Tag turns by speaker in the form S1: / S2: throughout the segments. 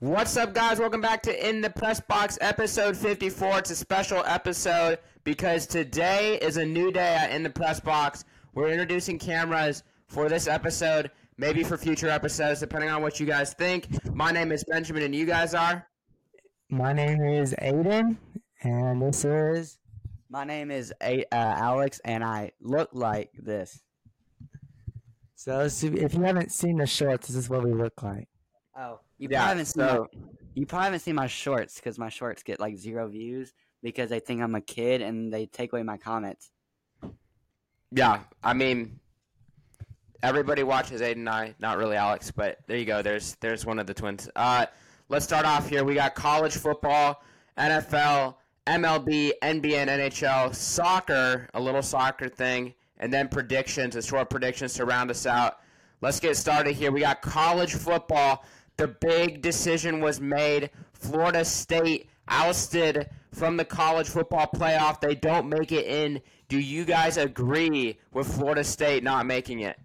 S1: What's up, guys? Welcome back to In the Press Box, episode 54. It's a special episode because today is a new day at In the Press Box. We're introducing cameras for this episode, maybe for future episodes, depending on what you guys think. My name is Benjamin, and you guys are?
S2: My name is Aiden, and this is.
S3: My name is A- uh, Alex, and I look like this.
S2: So, if you haven't seen the shorts, this is what we look like.
S3: Oh, you
S1: Yeah,
S3: probably haven't seen
S1: so-
S3: my, you probably haven't seen my shorts because my shorts get like zero views because they think I'm a kid and they take away my comments.
S1: Yeah, I mean, everybody watches Aiden and I, not really Alex, but there you go. There's there's one of the twins. Uh, let's start off here. We got college football, NFL, MLB, NBA, and NHL, soccer, a little soccer thing, and then predictions, a short predictions to round us out. Let's get started here. We got college football. The big decision was made. Florida State ousted from the college football playoff. They don't make it in. Do you guys agree with Florida State not making it?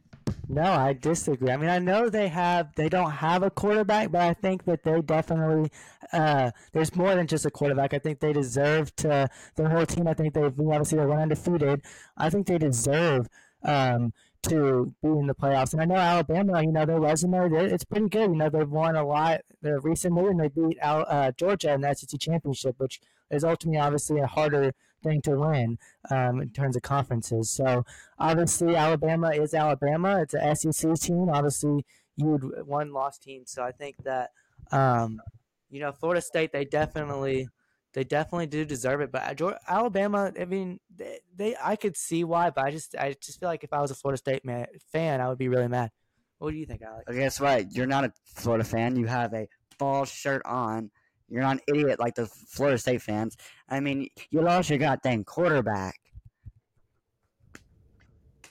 S2: No, I disagree. I mean, I know they have they don't have a quarterback, but I think that they definitely uh, there's more than just a quarterback. I think they deserve to their whole team. I think they've obviously they're undefeated. I think they deserve um, to be in the playoffs. And I know Alabama, you know, their resume it's pretty good. You know, they've won a lot they're recently, and they beat Al, uh, Georgia in the SEC championship, which is ultimately obviously a harder thing to win um, in terms of conferences. So obviously Alabama is Alabama. It's a SEC team. Obviously, you would one lost team. So I think that um, you know Florida State they definitely they definitely do deserve it. But Alabama, I mean, they, they I could see why, but I just I just feel like if I was a Florida State man, fan, I would be really mad. What do you think, Alex?
S3: Well, guess what? You're not a Florida fan. You have a fall shirt on. You're not an idiot like the Florida State fans. I mean, you lost your goddamn quarterback.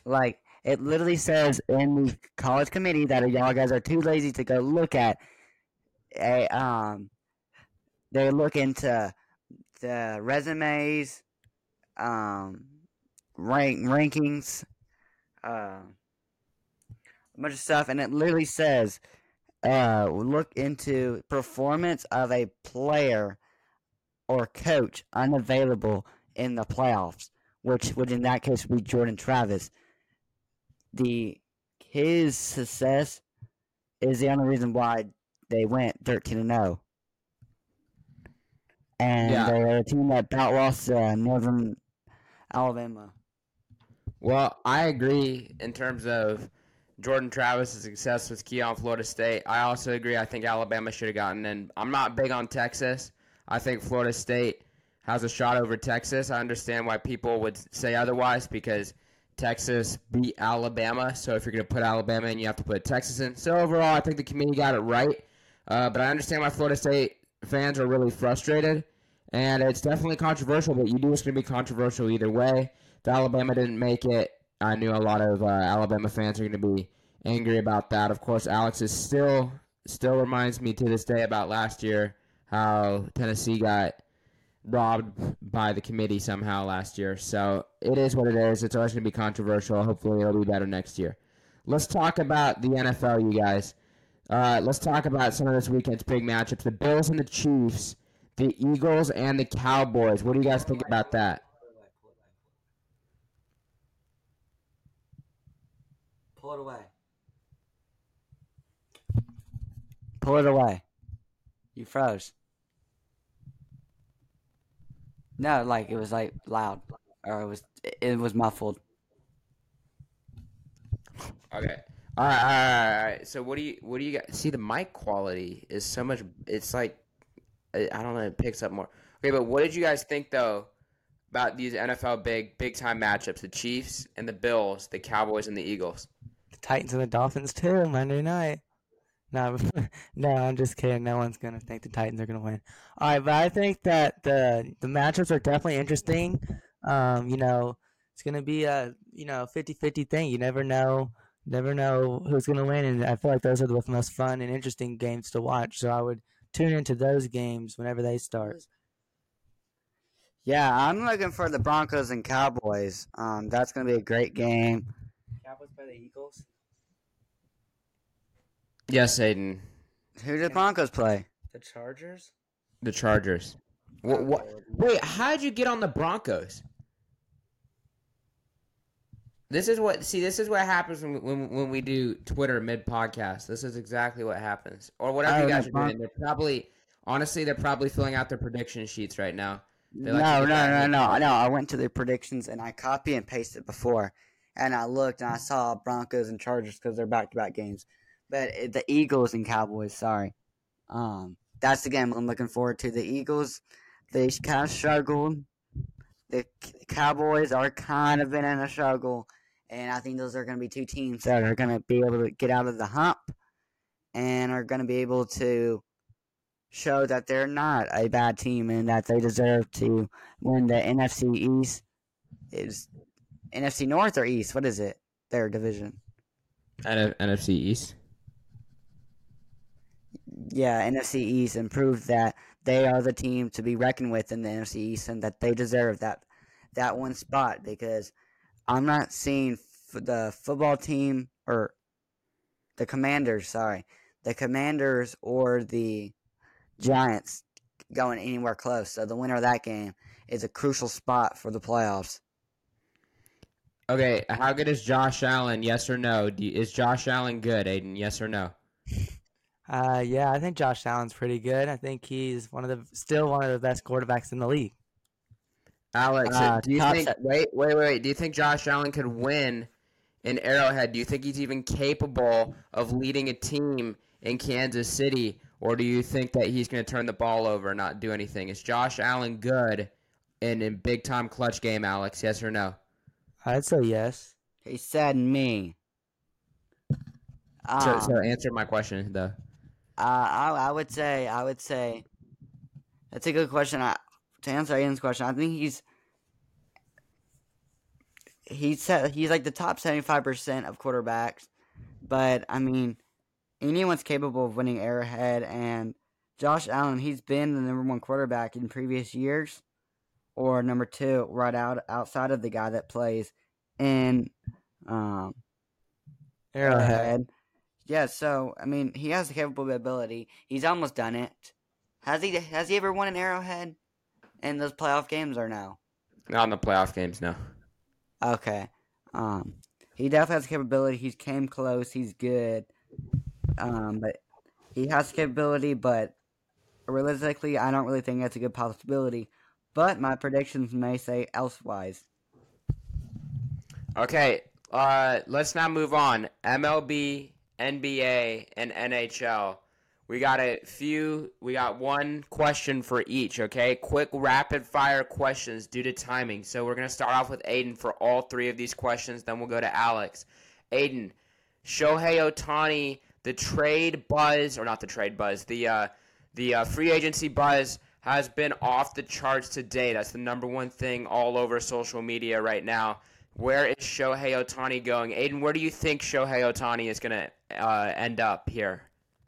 S3: Like it literally says in the college committee that y'all guys are too lazy to go look at a um. They look into the resumes, um, rank rankings, uh, a bunch of stuff, and it literally says, uh, look into performance of a player or coach unavailable in the playoffs, which would in that case be Jordan Travis. The his success is the only reason why they went thirteen and zero. And
S1: Yeah.
S3: they're a team that about lost uh, Northern Alabama.
S1: Well, I agree in terms of Jordan Travis' success with key on Florida State. I also agree. I think Alabama should have gotten in. I'm not big on Texas. I think Florida State has a shot over Texas. I understand why people would say otherwise because Texas beat Alabama. So if you're going to put Alabama in, you have to put Texas in. So overall, I think the committee got it right. Uh, but I understand why Florida State fans are really frustrated. And it's definitely controversial, but you knew it's going to be controversial either way. If Alabama didn't make it, I knew a lot of uh, Alabama fans are going to be angry about that. Of course, Alex is still still reminds me to this day about last year how Tennessee got robbed by the committee somehow last year. So it is what it is. It's always going to be controversial. Hopefully, it'll be better next year. Let's talk about the NFL, you guys. Uh, let's talk about some of this weekend's big matchups: the Bills and the Chiefs, the Eagles and the Cowboys. What do you guys think about that?
S3: Pull it away. Pull it away. You froze. No, like it was like loud, or it was it was muffled.
S1: Okay. All right, all right, all right. So what do you what do you got? See, the mic quality is so much. It's like I don't know. It picks up more. Okay, but what did you guys think though about these NFL big big time matchups? The Chiefs and the Bills, the Cowboys and the Eagles.
S2: The Titans and the Dolphins too Monday night. No, no, I'm just kidding. No one's gonna think the Titans are gonna win. All right, but I think that the the matchups are definitely interesting. Um, you know, it's gonna be a you know 50-50 thing. You never know, never know who's gonna win, and I feel like those are the most fun and interesting games to watch. So I would tune into those games whenever they start.
S3: Yeah, I'm looking for the Broncos and Cowboys. Um, that's gonna be a great game.
S2: Cowboys by the Eagles.
S1: Yes, Aiden.
S3: Who did the Broncos play?
S2: The Chargers.
S1: The Chargers. What? what wait, how'd you get on the Broncos? This is what see. This is what happens when when, when we do Twitter mid podcast. This is exactly what happens, or whatever
S3: Oh,
S1: you guys
S3: the
S1: are doing. They're probably honestly they're probably filling out their prediction sheets right now.
S3: No,
S1: like
S3: no, no, no,
S1: in.
S3: no. I went to the predictions and I copy and pasted before, and I looked and I saw Broncos and Chargers because they're back to back games, but it, the Eagles and Cowboys. Sorry, um, that's the game I'm looking forward to. The Eagles, they kind of struggled. The Cowboys are kind of been in a struggle, and I think those are going to be two teams that are going to be able to get out of the hump, and are going to be able to show that they're not a bad team and that they deserve to win the NFC East. Is NFC North or East? What is it? Their division.
S1: NFC East.
S3: Yeah, NFC East and prove that they are the team to be reckoned with in the NFC East and that they deserve that that one spot because I'm not seeing f- the football team or the Commanders, sorry, the Commanders or the Giants going anywhere close. So the winner of that game is a crucial spot for the playoffs.
S1: Okay, how good is Josh Allen? Yes or no? You, is Josh Allen good, Aiden? Yes or no?
S2: Uh, yeah, I think Josh Allen's pretty good. I think he's one of the still one of the best quarterbacks in the league.
S1: Alex,
S3: Uh,
S1: do you think?
S3: se-
S1: Wait, wait, wait. Do you think Josh Allen could win in Arrowhead? Do you think he's even capable of leading a team in Kansas City, or do you think that he's going to turn the ball over and not do anything? Is Josh Allen good in a big time clutch game, Alex? Yes or no?
S2: I'd say yes.
S3: He said me.
S1: So,
S3: Um,
S1: so answer my question though.
S3: Uh, I, I would say, I would say, that's a good question. I, to answer Ian's question, I think he's he's set, he's like the top seventy five percent of quarterbacks, but I mean, anyone's capable of winning Arrowhead, and Josh Allen, he's been the number one quarterback in previous years, or number two, right out outside of the guy that plays in um,
S2: Arrowhead.
S3: yeah, so I mean, he has the capability. He's almost done it. Has he? Has he ever won an Arrowhead in those playoff games or no?
S1: Not in the playoff games, no.
S3: Okay. Um, he definitely has capability. He's came close. He's good. Um, but he has capability. But realistically, I don't really think that's a good possibility. But my predictions may say elsewise.
S1: Okay, uh, let's now move on. MLB, NBA, and NHL. We got a few. We got one question for each. Okay, quick rapid fire questions due to timing. So we're gonna start off with Aiden for all three of these questions. Then we'll go to Alex. Aiden, Shohei Ohtani, the trade buzz or not the trade buzz, the uh, the uh, free agency buzz has been off the charts today. That's the number one thing all over social media right now. Where is Shohei Ohtani going? Aiden, where do you think Shohei Ohtani is going to uh, end up here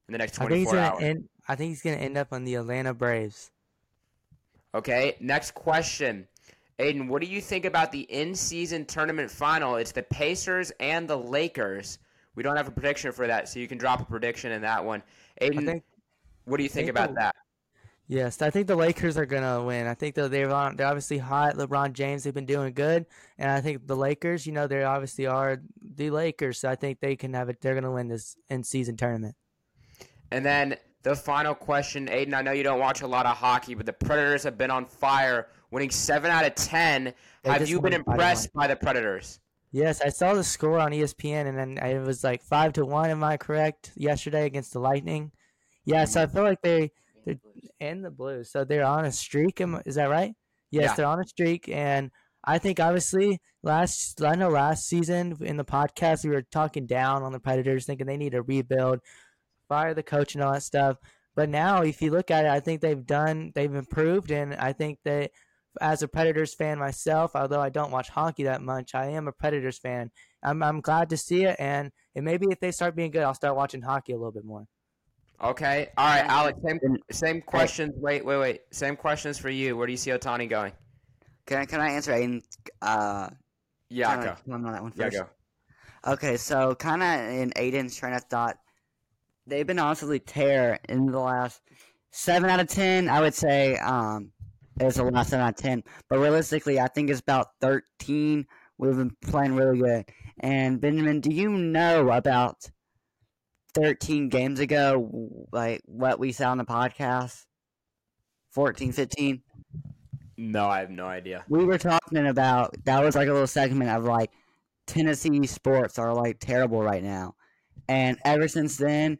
S1: in the next
S2: I think he's
S1: 24
S2: gonna
S1: hours?
S2: end. I think he's gonna end up on the Atlanta Braves.
S1: Okay, next question. Aiden, what do you think about the in season tournament final? It's the Pacers and the Lakers. We don't have a prediction for that, so you can drop a prediction in that one. Aiden,
S2: think
S1: what do you think
S2: think
S1: about
S2: the-
S1: that?
S2: yes, I think the Lakers are gonna win. I think they're they're obviously hot. LeBron James, they've been doing good, and I think the Lakers, you know, they obviously are the Lakers. So I think they can have it. They're gonna win this in season tournament.
S1: And then the final question, Aiden. I know you don't watch a lot of hockey, but the Predators have been on fire, winning seven out of ten.
S2: They
S1: have you been
S2: won five to
S1: impressed by the Predators?
S2: Yes, I saw the score on ESPN, and then it was like five to one. Am I correct? Yesterday against the Lightning. Yeah, so I feel like they they're in the Blues, so they're on a streak. Is that right? Yes,
S1: Yeah.
S2: they're on a streak, and I think obviously last I know last season in the podcast we were talking down on the Predators, thinking they need to rebuild, fire the coach, and all that stuff. But now, if you look at it, I think they've done, they've improved, and I think that as a Predators fan myself, although I don't watch hockey that much, I am a Predators fan. I'm I'm glad to see it, and and maybe if they start being good, I'll start watching hockey a little bit more.
S1: Okay, all right, Alex. Same same questions. Wait, wait, wait. Same questions for you. Where do you see Ohtani going?
S3: Can I, can I answer Aiden? Uh,
S1: Yeah,
S3: kinda
S1: go.
S3: come on that one
S1: Yeah, go.
S3: Okay, so kind of in Aiden's train of thought, they've been honestly tear in the last seven out of ten. I would say um, it's the last seven out of ten. But realistically, I think it's about thirteen. We've been playing really good. And Benjamin, do you know about thirteen games ago, like what we saw on the podcast? 14, 15?
S1: No, I have no idea.
S3: We were talking about that was like a little segment of like Tennessee sports are like terrible right now. And ever since then,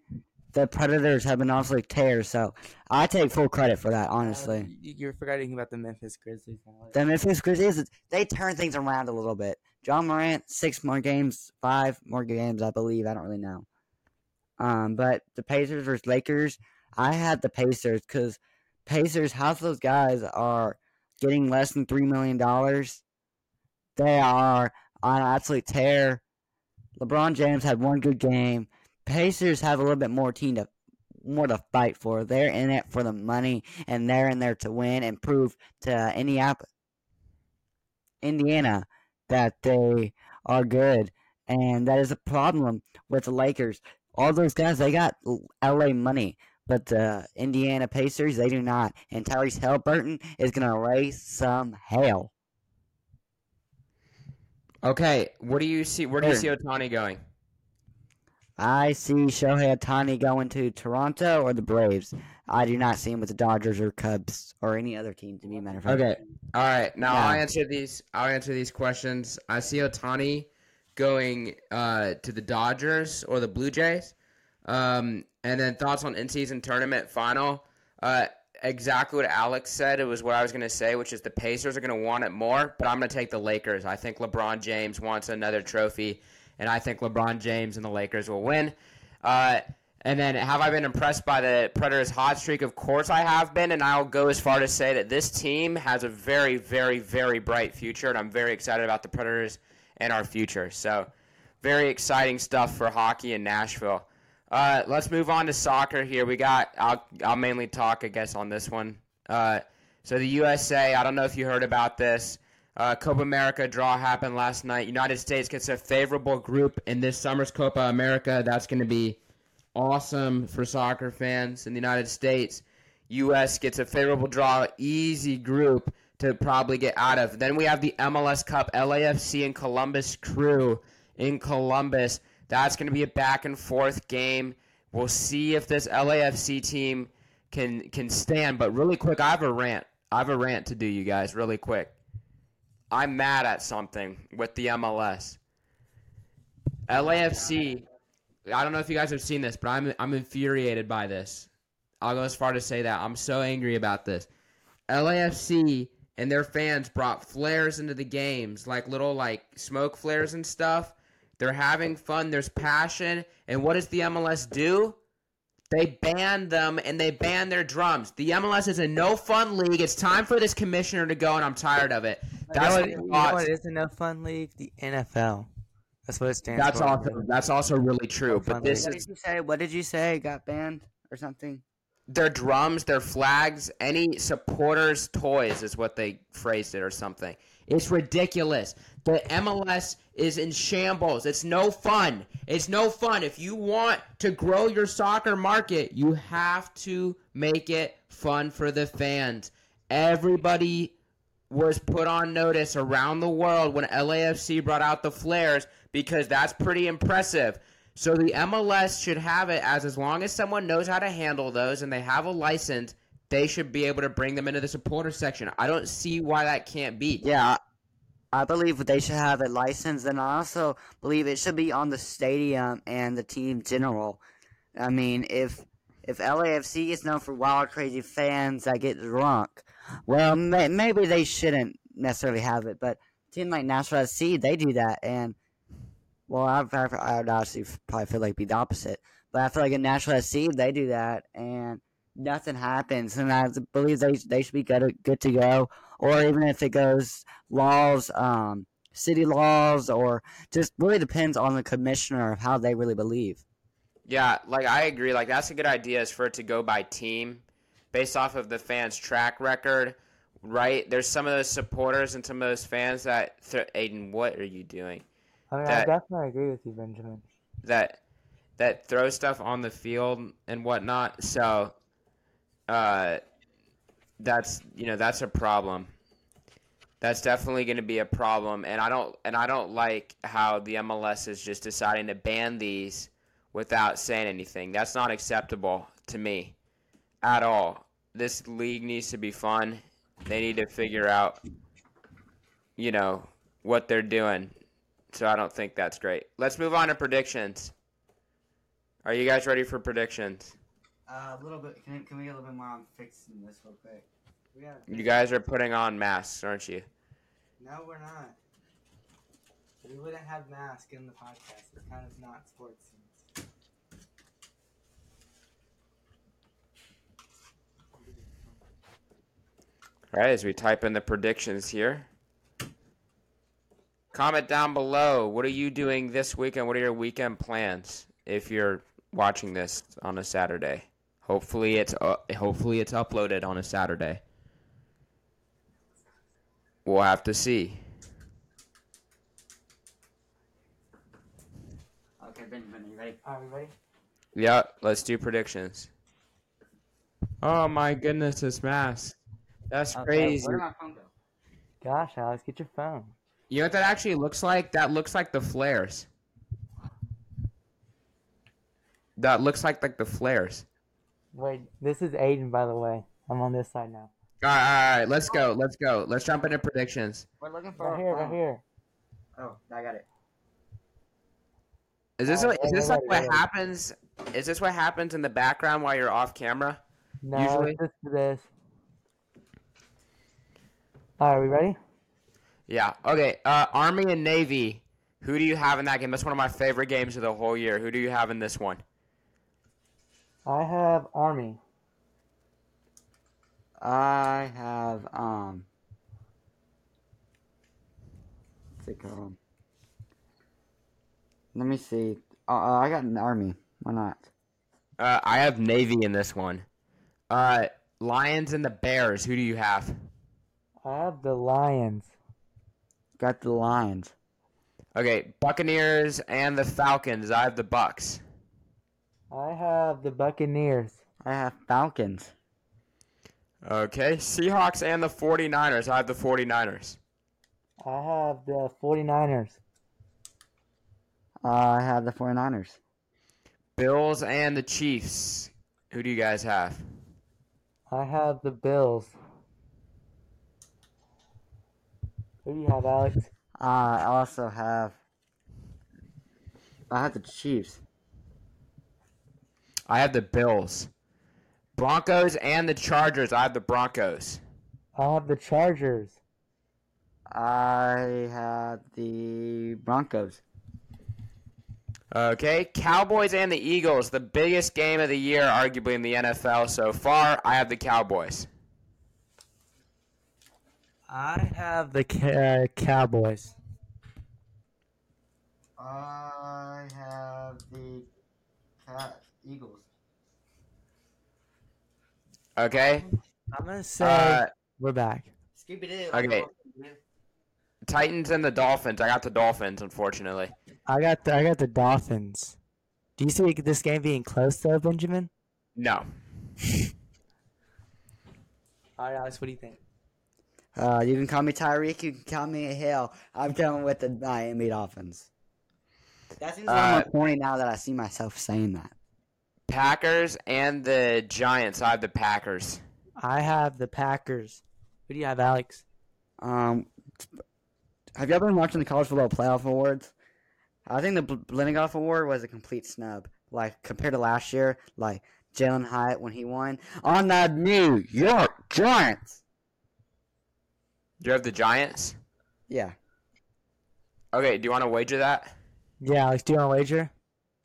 S3: the Predators have been absolute tears. So I take full credit for that, honestly.
S2: Uh, you- you're forgetting about the Memphis Grizzlies.
S3: The Memphis Grizzlies, they turn things around a little bit. Ja Morant, six more games, five more games, I believe. I don't really know. Um, but the Pacers versus Lakers, I had the Pacers because Pacers, half those guys are getting less than three million dollars. They are on an absolute tear. LeBron James had one good game. Pacers have a little bit more team to more to fight for. They're in it for the money, and they're in there to win and prove to Indianapolis, Indiana, that they are good. And that is a problem with the Lakers. All those guys, they got LA money, but the Indiana Pacers, they do not. And Tyrese Halliburton is gonna raise some hell.
S1: Okay, what do you see? Where do you see Ohtani going?
S3: I see Shohei Ohtani going to Toronto or the Braves. I do not see him with the Dodgers or Cubs or any other team. To be a matter of fact.
S1: Okay. All right. Now
S3: Yeah.
S1: I'll answer these. I'll answer these questions. I see Ohtani going uh, to the Dodgers or the Blue Jays. Um, and then thoughts on in-season tournament final. Uh, exactly what Alex said. It was what I was going to say, which is the Pacers are going to want it more, but I'm going to take the Lakers. I think LeBron James wants another trophy, and I think LeBron James and the Lakers will win. Uh, and then, have I been impressed by the Predators' hot streak? Of course, I have been, and I'll go as far to say that this team has a very, very, very bright future, and I'm very excited about the Predators and our future. So, very exciting stuff for hockey in Nashville. Uh, let's move on to soccer here. We got. I'll I'll mainly talk, I guess, on this one. Uh, so the USA. I don't know if you heard about this. Uh, Copa America draw happened last night. United States gets a favorable group in this summer's Copa America. That's going to be awesome for soccer fans in the United States. U.S. gets a favorable draw, easy group to probably get out of. Then we have the MLS Cup, LAFC and Columbus Crew in Columbus. That's going to be a back and forth game. We'll see if this LAFC team can can stand. But really quick, I have a rant. I have a rant to do, you guys, really quick. I'm mad at something with the MLS. LAFC. I don't know if you guys have seen this, but I'm I'm infuriated by this. I'll go as far to say that I'm so angry about this. LAFC and their fans brought flares into the games, like little like smoke flares and stuff. They're having fun. There's passion, and what does the MLS do? They ban them and they ban their drums. The MLS is a no fun league. It's time for this commissioner to go, and I'm tired of it. That's
S2: you know,
S1: what
S2: what, you know what isn't a fun league? The NFL. That's what it stands for.
S1: That's
S2: for.
S1: also that's also really true. But
S2: fun
S1: this
S3: What
S1: is
S3: did you say? What did you say? Got banned or something?
S1: their drums, their flags, any supporters' toys is what they phrased it or something. It's ridiculous. The MLS is in shambles. It's no fun. It's no fun. If you want to grow your soccer market, you have to make it fun for the fans. Everybody was put on notice around the world when LAFC brought out the flares because that's pretty impressive. So the MLS should have it as as long as someone knows how to handle those and they have a license, they should be able to bring them into the supporter section. I don't see why that can't be.
S3: Yeah, I believe they should have a license, and I also believe it should be on the stadium and the team general. I mean, if if LAFC is known for wild, crazy fans that get drunk, well, may, maybe they shouldn't necessarily have it. But team like Nashville SC, they do that, and well, I would honestly probably feel like be the opposite. But I feel like in Nashville SC, they do that, and nothing happens, and I believe they they should be good good to go. Or even if it goes laws, um, city laws, or just really depends on the commissioner of how they really believe.
S1: Yeah, like I agree. Like that's a good idea is for it to go by team based off of the fans' track record, right? There's some of those supporters and some of those fans that th- Aiden, what are you doing?
S2: I mean,
S1: that-
S2: I definitely agree with you, Benjamin.
S1: that that throw stuff on the field and whatnot. So uh, that's you know that's a problem. That's definitely going to be a problem, and I don't and I don't like how the MLS is just deciding to ban these without saying anything. That's not acceptable to me at all. This league needs to be fun. They need to figure out, you know, what they're doing. So I don't think that's great. Let's move on to predictions. Are you guys ready for predictions?
S3: Uh, a little bit. Can, can we get a little bit more on fixing this real quick? We
S1: You guys are putting on masks, aren't you?
S2: No, we're not. We wouldn't have mask in the podcast. It's kind of not sports. scenes.
S1: All right, as we type in the predictions here. Comment down below. What are you doing this weekend? What are your weekend plans if you're watching this on a Saturday? Hopefully it's uh, hopefully it's uploaded on a Saturday. We'll have to see.
S3: Okay, Benjamin, are you ready?
S2: Are we ready?
S1: Yeah, let's do predictions. Oh my goodness, this mask. That's
S3: Okay,
S1: crazy.
S3: Where did my phone go?
S2: Gosh, Alex, get your phone.
S1: You know what that actually looks like? That looks like the flares. That looks like like the flares.
S2: Wait, this is Aiden, by the way. I'm on this side now.
S1: All right, all right, let's go. Let's go. Let's jump into predictions.
S3: We're looking for
S2: Right here, right
S3: phone.
S2: here.
S3: Oh, I got it.
S1: Is this
S2: Oh,
S1: what, is this like what
S2: wait.
S1: happens? Is this what happens in the background while you're off camera?
S2: No,
S1: Usually-
S2: it's just this. Alright, we ready?
S1: Yeah. Okay. Uh, Army and Navy. Who do you have in that game? That's one of my favorite games of the whole year. Who do you have in this one?
S2: I have Army.
S3: I have um. What's it called? Let me see. Uh, uh, I got an army. Why not?
S1: Uh, I have Navy in this one. Uh, Lions and the Bears. Who do you have?
S2: I have the Lions.
S3: Got the Lions.
S1: Okay, Buccaneers and the Falcons. I have the Bucks.
S2: I have the Buccaneers.
S3: I have Falcons.
S1: Okay, Seahawks and the 49ers. I have the 49ers.
S2: I have the 49ers.
S3: Uh, I have the 49ers.
S1: Bills and the Chiefs. Who do you guys have?
S2: I have the Bills. Who do you have, Alex?
S3: Uh, I also have. I have the Chiefs.
S1: I have the Bills. Broncos and the Chargers. I have the Broncos.
S2: I have the Chargers.
S3: I have the Broncos.
S1: Okay, Cowboys and the Eagles. The biggest game of the year, arguably in the NFL so far. I have the Cowboys.
S2: I have the uh, Cowboys.
S3: I have the Cat Eagles.
S1: Okay.
S2: I'm gonna say
S1: Uh,
S2: we're back.
S1: Okay. Titans and the Dolphins. I got the Dolphins, unfortunately.
S2: I got the I got the Dolphins. Do you see this game being close though, Benjamin?
S1: No.
S2: All right, Alex, what do you think?
S3: Uh, you can call me Tyreek. You can call me a Hill. I'm going with the Miami Dolphins. That seems a lot
S1: Uh,
S3: more corny now that I see myself saying that.
S1: Packers and the Giants. I have the Packers.
S2: I have the Packers. Who do you have, Alex?
S3: Um, have y'all been watching the college football playoff awards? I think the Bl- Biletnikoff Award was a complete snub. Like compared to last year, like Jalin Hyatt when he won on the New York Giants.
S1: Do you have the Giants?
S3: Yeah,
S1: Okay, do you want to wager that?
S2: Yeah, Alex, do you want to wager?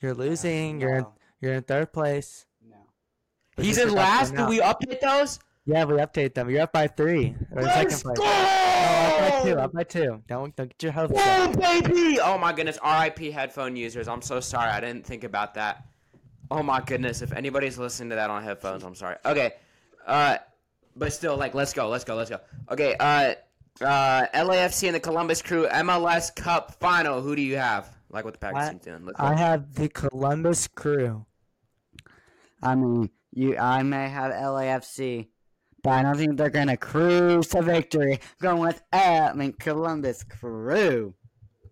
S2: You're losing. You're in,
S3: No,
S2: you're in third place.
S3: no.
S2: But
S1: He's in
S2: forgot
S1: last.
S2: Do
S1: we update those?
S2: Yeah, we update them. You're up by three. Or
S1: Let's
S2: second
S1: go!
S2: place. No, up by two. Up by two. Don't don't get your hopes up.
S1: Whoa, baby! Oh my goodness, RIP headphone users. I'm so sorry. I didn't think about that. Oh my goodness, if anybody's listening to that on headphones, I'm sorry. Okay. Uh but still like let's go, let's go, let's go. Okay, uh uh LAFC and the Columbus Crew MLS Cup final. Who do you have? Like what the Packers
S2: I-
S1: team's doing. Let's go.
S2: I have the Columbus Crew.
S3: I mean, You, I may have LAFC, but I don't think they're gonna cruise to victory. Going with I mean, Columbus Crew.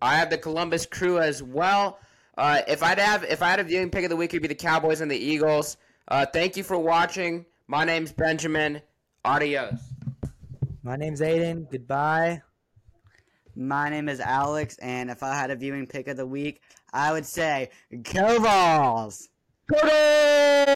S1: I have the Columbus Crew as well. Uh, if I'd have if I had a viewing pick of the week, it'd be the Cowboys and the Eagles. Uh, thank you for watching. My name's Benjamin. Adios.
S2: My name's Aiden. Goodbye.
S3: My name is Alex, and if I had a viewing pick of the week, I would say Go Balls!
S2: Go